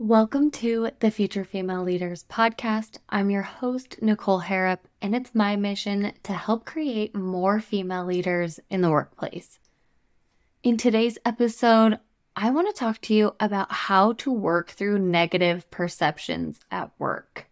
Welcome to the Future Female Leaders podcast. I'm your host, Nichole Harrop, and it's my mission to help create more female leaders in the workplace. In today's episode, I want to talk to you about how to work through negative perceptions at work.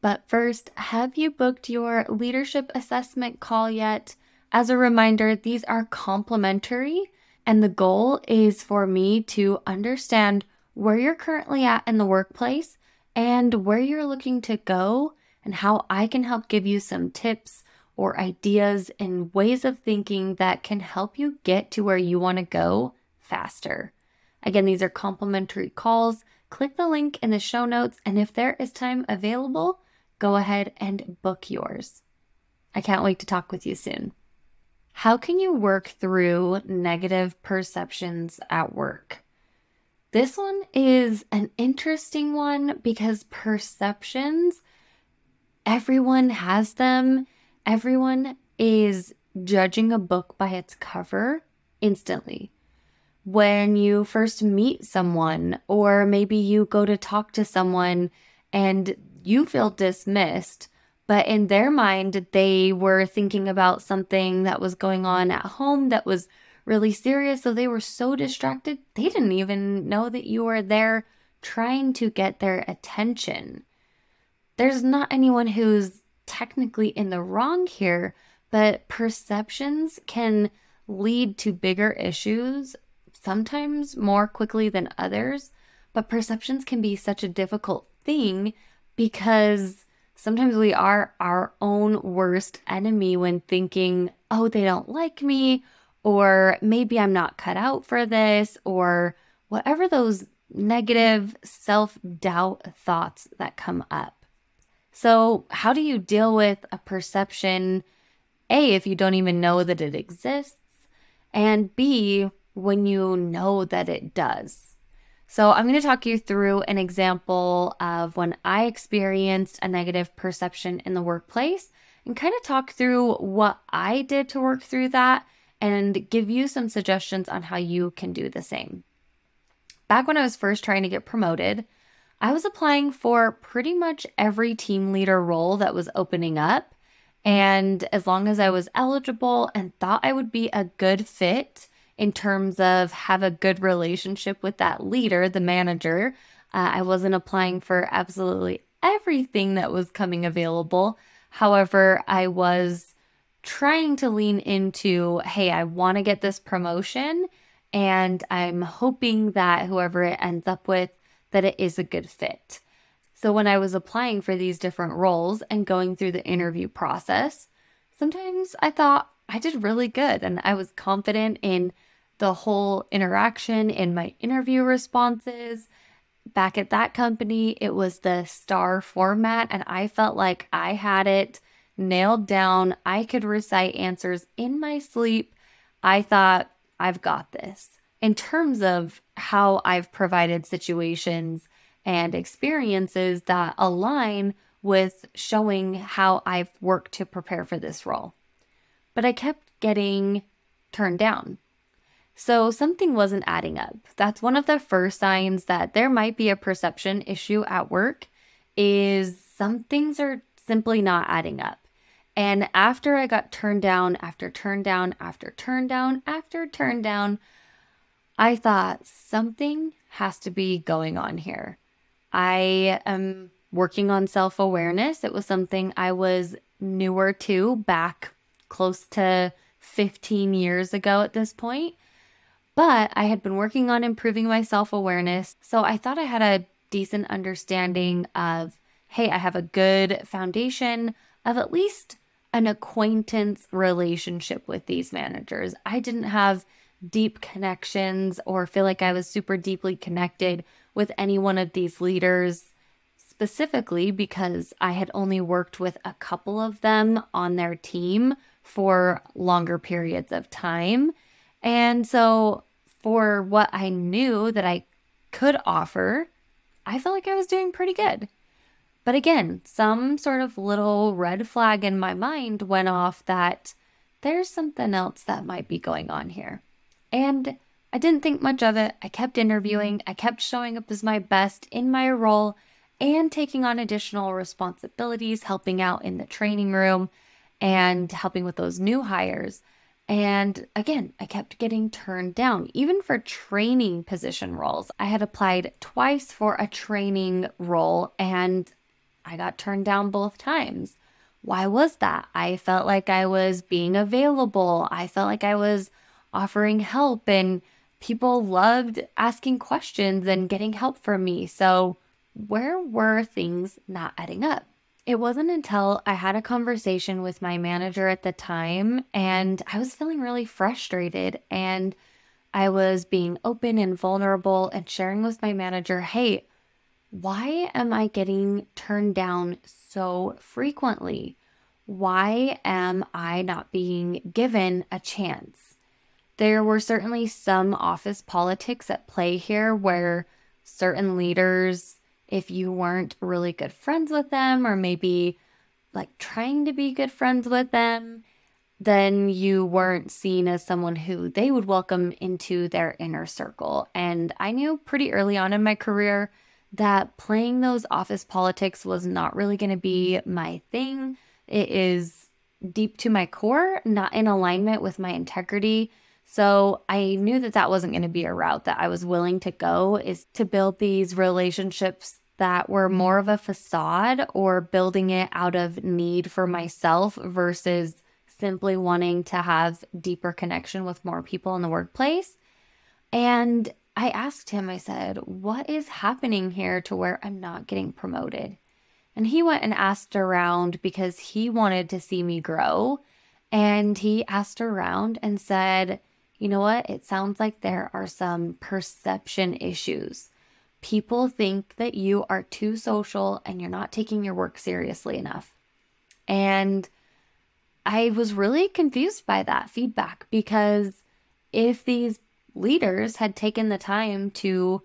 But first, have you booked your leadership assessment call yet? As a reminder, these are complimentary, and the goal is for me to understand where you're currently at in the workplace and where you're looking to go, and how I can help give you some tips or ideas and ways of thinking that can help you get to where you want to go faster. Again, these are complimentary calls. Click the link in the show notes, and if there is time available, go ahead and book yours. I can't wait to talk with you soon. How can you work through negative perceptions at work? This one is an interesting one because perceptions, everyone has them. Everyone is judging a book by its cover instantly. When you first meet someone, or maybe you go to talk to someone and you feel dismissed, but in their mind, they were thinking about something that was going on at home that was really serious. So they were so distracted, they didn't even know that you were there trying to get their attention. There's not anyone who's technically in the wrong here, but perceptions can lead to bigger issues, sometimes more quickly than others. But perceptions can be such a difficult thing because sometimes we are our own worst enemy when thinking, oh, they don't like me, or maybe I'm not cut out for this, or whatever those negative self doubt thoughts that come up. So, how do you deal with a perception? A, if you don't even know that it exists, and B, when you know that it does. So, I'm going to talk you through an example of when I experienced a negative perception in the workplace and kind of talk through what I did to work through that and give you some suggestions on how you can do the same. Back when I was first trying to get promoted, I was applying for pretty much every team leader role that was opening up. And as long as I was eligible and thought I would be a good fit in terms of have a good relationship with that leader, the manager, uh, I wasn't applying for absolutely everything that was coming available. However, I was trying to lean into, hey, I want to get this promotion and I'm hoping that whoever it ends up with that it is a good fit. So when I was applying for these different roles and going through the interview process, sometimes I thought I did really good and I was confident in the whole interaction in my interview responses. Back at that company, it was the star format, and I felt like I had it nailed down. I could recite answers in my sleep. I thought, I've got this. In terms of how I've provided situations and experiences that align with showing how I've worked to prepare for this role. But I kept getting turned down. So something wasn't adding up. That's one of the first signs that there might be a perception issue at work is some things are simply not adding up. And after I got turned down after turned down after turned down after turned down, I thought something has to be going on here. I am working on self awareness. It was something I was newer to back close to 15 years ago at this point. But I had been working on improving my self awareness. So I thought I had a decent understanding of hey, I have a good foundation of at least an acquaintance relationship with these managers. I didn't have deep connections or feel like I was super deeply connected with any one of these leaders specifically because I had only worked with a couple of them on their team for longer periods of time. And so, for what I knew that I could offer, I felt like I was doing pretty good. But again, some sort of little red flag in my mind went off that there's something else that might be going on here. And I didn't think much of it. I kept interviewing, I kept showing up as my best in my role and taking on additional responsibilities, helping out in the training room and helping with those new hires. And again, I kept getting turned down, even for training position roles. I had applied twice for a training role and I got turned down both times. Why was that? I felt like I was being available. I felt like I was offering help, and people loved asking questions and getting help from me. So, where were things not adding up? It wasn't until I had a conversation with my manager at the time and I was feeling really frustrated and I was being open and vulnerable and sharing with my manager, hey, why am I getting turned down so frequently? Why am I not being given a chance? There were certainly some office politics at play here where certain leaders if you weren't really good friends with them or maybe like trying to be good friends with them, then you weren't seen as someone who they would welcome into their inner circle. And I knew pretty early on in my career that playing those office politics was not really going to be mm-hmm. my thing. It is deep to my core, not in alignment with my integrity. So I knew that that wasn't going to be a route that I was willing to go is to build these relationships that were mm-hmm. more of a facade or building it out of need for myself versus simply wanting to have deeper connection with more people in the workplace. And I asked him, I said, What is happening here to where I'm not getting promoted? And he went and asked around because he wanted to see me grow. And he asked around and said, You know what? It sounds like there are some perception issues people think that you are too social and you're not taking your work seriously enough. And I was really confused by that feedback because if these leaders had taken the time to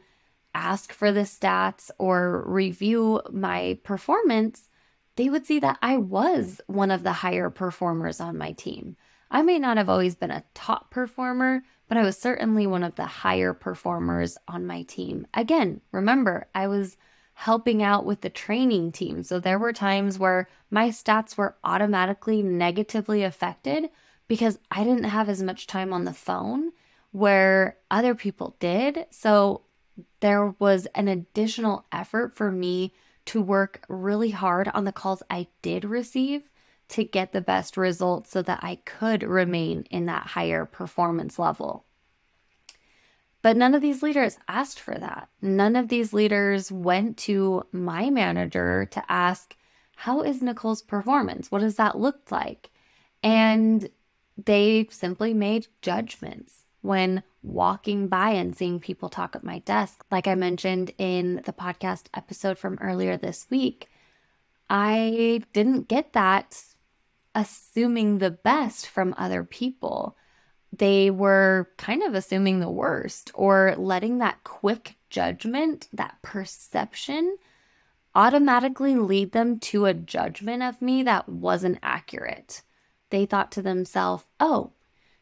ask for the stats or review my performance, they would see that I was one of the higher performers on my team. I may not have always been a top performer, but I was certainly one of the higher performers on my team. Again, remember, I was helping out with the training team. So there were times where my stats were automatically negatively affected because I didn't have as much time on the phone where other people did. So there was an additional effort for me to work really hard on the calls I did receive to get the best results so that I could remain in that higher performance level. But none of these leaders asked for that. None of these leaders went to my manager to ask, How is Nichole's performance? What does that look like? And they simply made judgments when walking by and seeing people talk at my desk. Like I mentioned in the podcast episode from earlier this week, I didn't get that assuming the best from other people. They were kind of assuming the worst or letting that quick judgment, that perception, automatically lead them to a judgment of me that wasn't accurate. They thought to themselves, oh,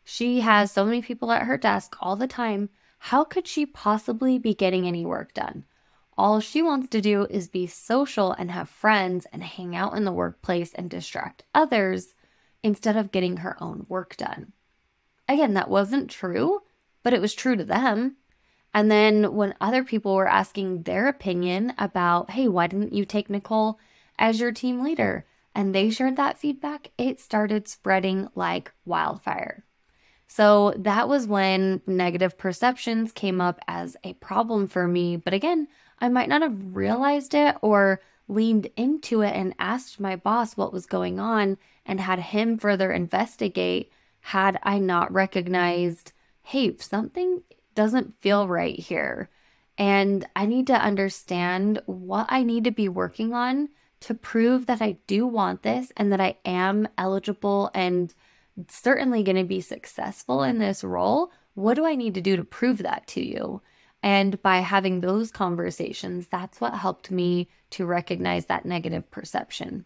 she has so many people at her desk all the time. How could she possibly be getting any work done? All she wants to do is be social and have friends and hang out in the workplace and distract others instead of getting her own work done. Again, that wasn't true, but it was true to them. And then when other people were asking their opinion about, hey, why didn't you take Nichole as your team leader? And they shared that feedback, it started spreading like wildfire. So that was when negative perceptions came up as a problem for me. But again, I might not have realized it or leaned into it and asked my boss what was going on and had him further investigate had I not recognized, hey, something doesn't feel right here. And I need to understand what I need to be working on to prove that I do want this and that I am eligible and certainly going to be successful in this role. What do I need to do to prove that to you? And by having those conversations, that's what helped me to recognize that negative perception.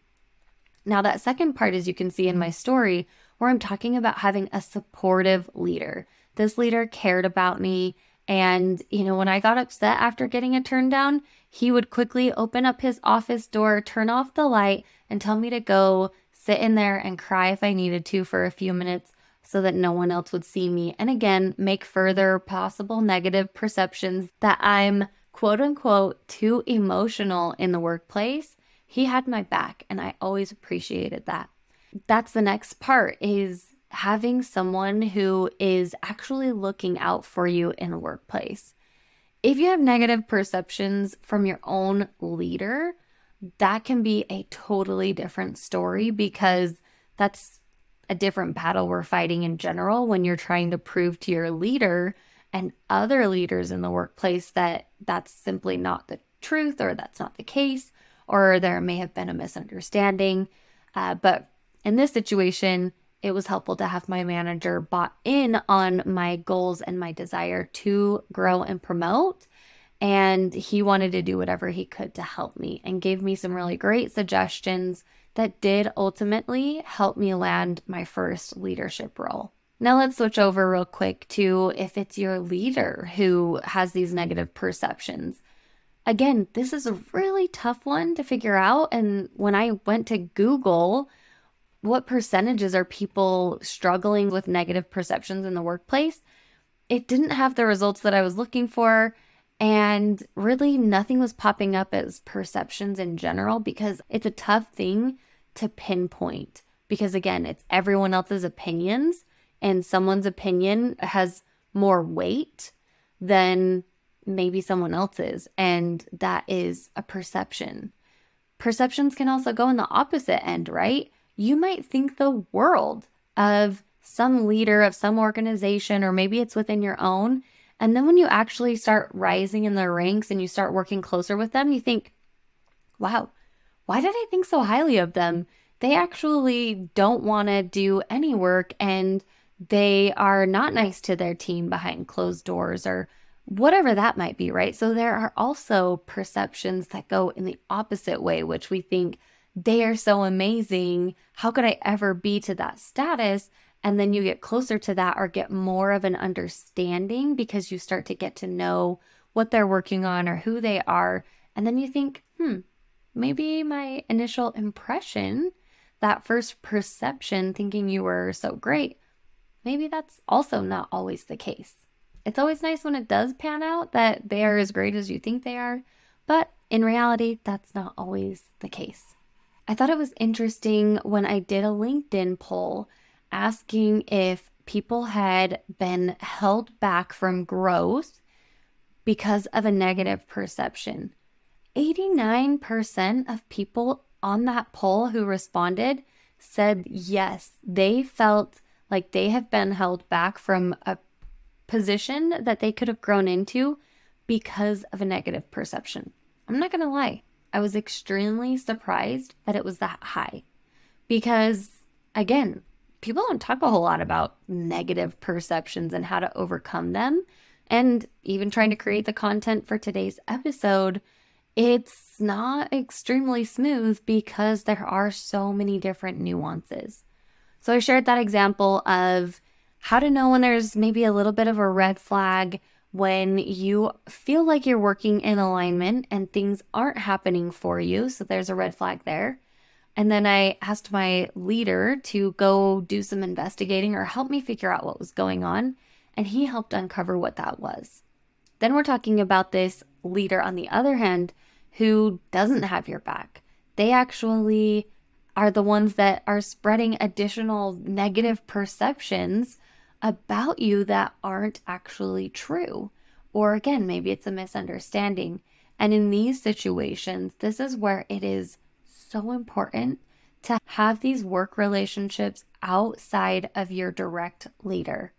Now, that second part, as you can see in my story, where I'm talking about having a supportive leader, this leader cared about me. And, you know, when I got upset after getting a turn down, he would quickly open up his office door, turn off the light, and tell me to go sit in there and cry if I needed to for a few minutes so that no one else would see me. And again, make further possible negative perceptions that I'm quote unquote too emotional in the workplace. He had my back and I always appreciated that. That's the next part is having someone who is actually looking out for you in a workplace. If you have negative perceptions from your own leader, that can be a totally different story because that's a different battle we're fighting in general when you're trying to prove to your leader and other leaders in the workplace that that's simply not the truth or that's not the case or there may have been a misunderstanding. Uh, but in this situation, it was helpful to have my manager bought in on my goals and my desire to grow and promote. And he wanted to do whatever he could to help me and gave me some really great suggestions that did ultimately help me land my first leadership role. Now, let's switch over real quick to if it's your leader who has these negative perceptions. Again, this is a really tough one to figure out. And when I went to Google, what percentages are people struggling with negative perceptions in the workplace? It didn't have the results that I was looking for. And really, nothing was popping up as perceptions in general because it's a tough thing to pinpoint. Because again, it's everyone else's opinions, and someone's opinion has more weight than maybe someone else's. And that is a perception. Perceptions can also go in the opposite end, right? you might think the world of some leader of some organization, or maybe it's within your own. And then when you actually start rising in the ranks and you start working closer with them, you think, wow, why did I think so highly of them? They actually don't want to do any work and they are not nice to their team behind closed doors or whatever that might be, right? So there are also perceptions that go in the opposite way, which we think, they are so amazing. How could I ever be to that status? And then you get closer to that or get more of an understanding because you start to get to know what they're working on or who they are. And then you think, hmm, maybe my initial impression, that first perception, thinking you were so great, maybe that's also not always the case. It's always nice when it does pan out that they are as great as you think they are, but in reality, that's not always the case. I thought it was interesting when I did a LinkedIn poll asking if people had been held back from growth because of a negative perception. 89% of people on that poll who responded said yes, they felt like they have been held back from a position that they could have grown into because of a negative perception. I'm not going to lie. I was extremely surprised that it was that high because, again, people don't talk a whole lot about negative perceptions and how to overcome them. And even trying to create the content for today's episode, it's not extremely smooth because there are so many different nuances. So I shared that example of how to know when there's maybe a little bit of a red flag when you feel like you're working in alignment and things aren't happening for you. So there's a red flag there. And then I asked my leader to go do some investigating or help me figure out what was going on. And he helped uncover what that was. Then we're talking about this leader on the other hand who doesn't have your back. They actually are the ones that are spreading additional negative perceptions about you that aren't actually true. Or again, maybe it's a misunderstanding. And in these situations, this is where it is so important to have these work relationships outside of your direct leader.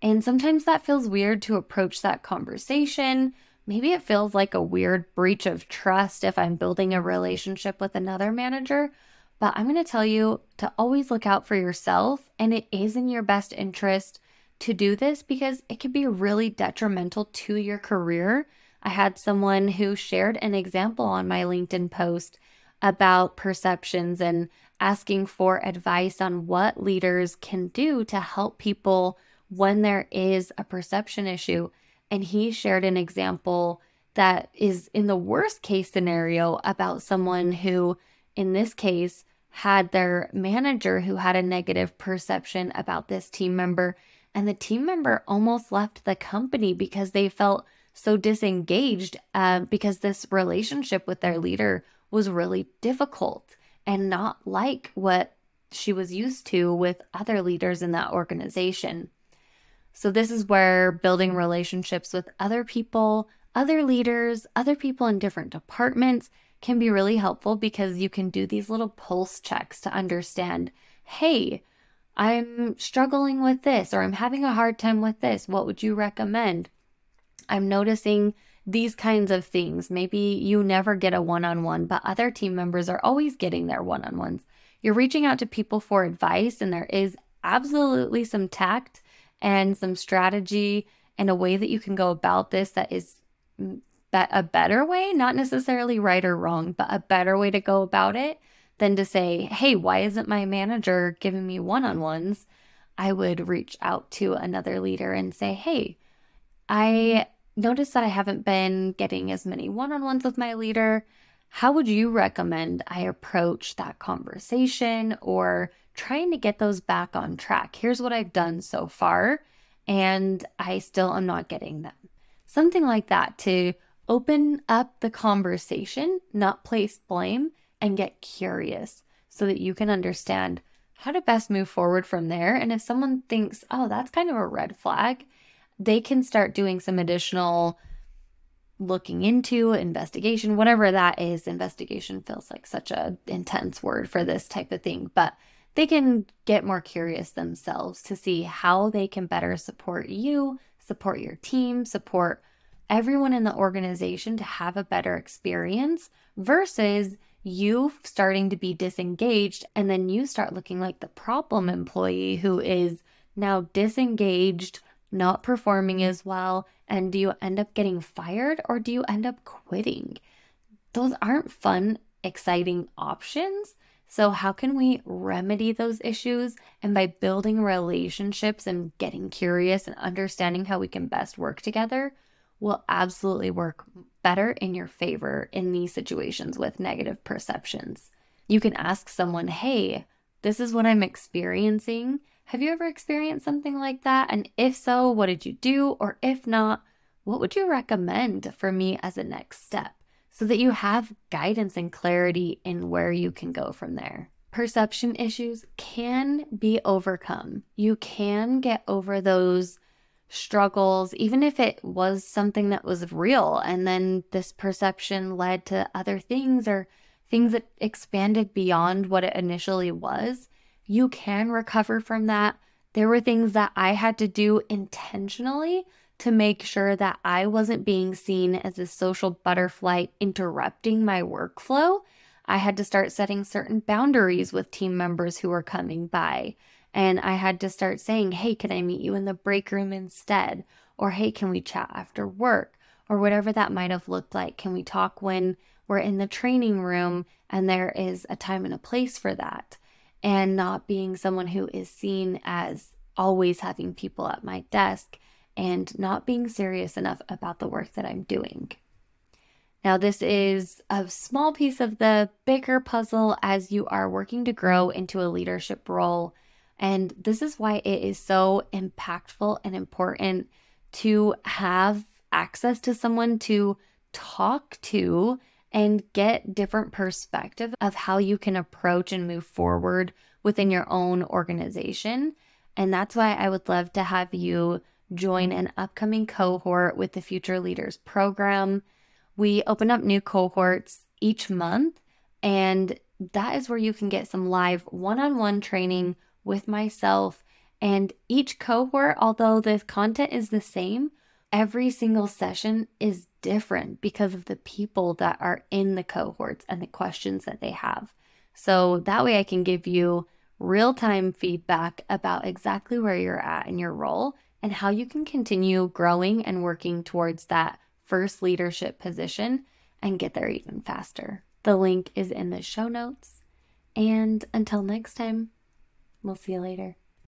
And sometimes that feels weird to approach that conversation. Maybe it feels like a weird breach of trust if I'm building a relationship with another manager. But I'm going to tell you to always look out for yourself, and it is in your best interest to do this because it can be really detrimental to your career. I had someone who shared an example on my LinkedIn post about perceptions and asking for advice on what leaders can do to help people when there is a perception issue. And he shared an example that is in the worst case scenario about someone who, in this case, had their manager who had a negative perception about this team member. And the team member almost left the company because they felt so disengaged uh, because this relationship with their leader was really difficult and not like what she was used to with other leaders in that organization. So, this is where building relationships with other people, other leaders, other people in different departments can be really helpful because you can do these little pulse checks to understand hey, I'm struggling with this, or I'm having a hard time with this. What would you recommend? I'm noticing these kinds of things. Maybe you never get a one on one, but other team members are always getting their one on ones. You're reaching out to people for advice, and there is absolutely some tact and some strategy and a way that you can go about this that is mm, that a better way, not necessarily right or wrong, but a better way to go about it than to say, hey, why isn't my manager giving me one on ones? I would reach out to another leader and say, hey, I noticed that I haven't been getting as many one on ones with my leader. How would you recommend I approach that conversation or trying to get those back on track? Here's what I've done so far, and I still am not getting them. Something like that to open up the conversation, not place blame, and get curious so that you can understand how to best move forward from there. And if someone thinks, oh, that's kind of a red flag, they can start doing some additional looking into investigation whatever that is investigation feels like such a intense word for this type of thing but they can get more curious themselves to see how they can better support you support your team support everyone in the organization to have a better experience versus you starting to be disengaged and then you start looking like the problem employee who is now disengaged not performing as well? And do you end up getting fired or do you end up quitting? Those aren't fun, exciting options. So, how can we remedy those issues? And by building relationships and getting curious and understanding how we can best work together, will absolutely work better in your favor in these situations with negative perceptions. You can ask someone, Hey, this is what I'm experiencing. Have you ever experienced something like that? And if so, what did you do? Or if not, what would you recommend for me as a next step so that you have guidance and clarity in where you can go from there? Perception issues can be overcome. You can get over those struggles, even if it was something that was real and then this perception led to other things or things that expanded beyond what it initially was you can recover from that. There were things that I had to do intentionally to make sure that I wasn't being seen as a social butterfly interrupting my workflow. I had to start setting certain boundaries with team members who were coming by. And I had to start saying, hey, can I meet you in the break room instead? Or hey, can we chat after work? Or whatever that might have looked like. Can we talk when we're in the training room and there is a time and a place for that? And not being someone who is seen as always having people at my desk and not being serious enough about the work that I'm doing. Now, this is a small piece of the bigger puzzle as you are working to grow into a leadership role. And this is why it is so impactful and important to have access to someone to talk to and get different perspective of how you can approach and move forward within your own organization. And that's why I would love to have you join an upcoming cohort with the Future Leaders program. We open up new cohorts each month, and that is where you can get some live one on one training with myself. And each cohort, although the content is the same, every single session is different because of the people that are in the cohorts and the questions that they have. So that way I can give you real time feedback about exactly where you're at in your role and how you can continue growing and working towards that first leadership position and get there even faster. The link is in the show notes. And until next time, we'll see you later.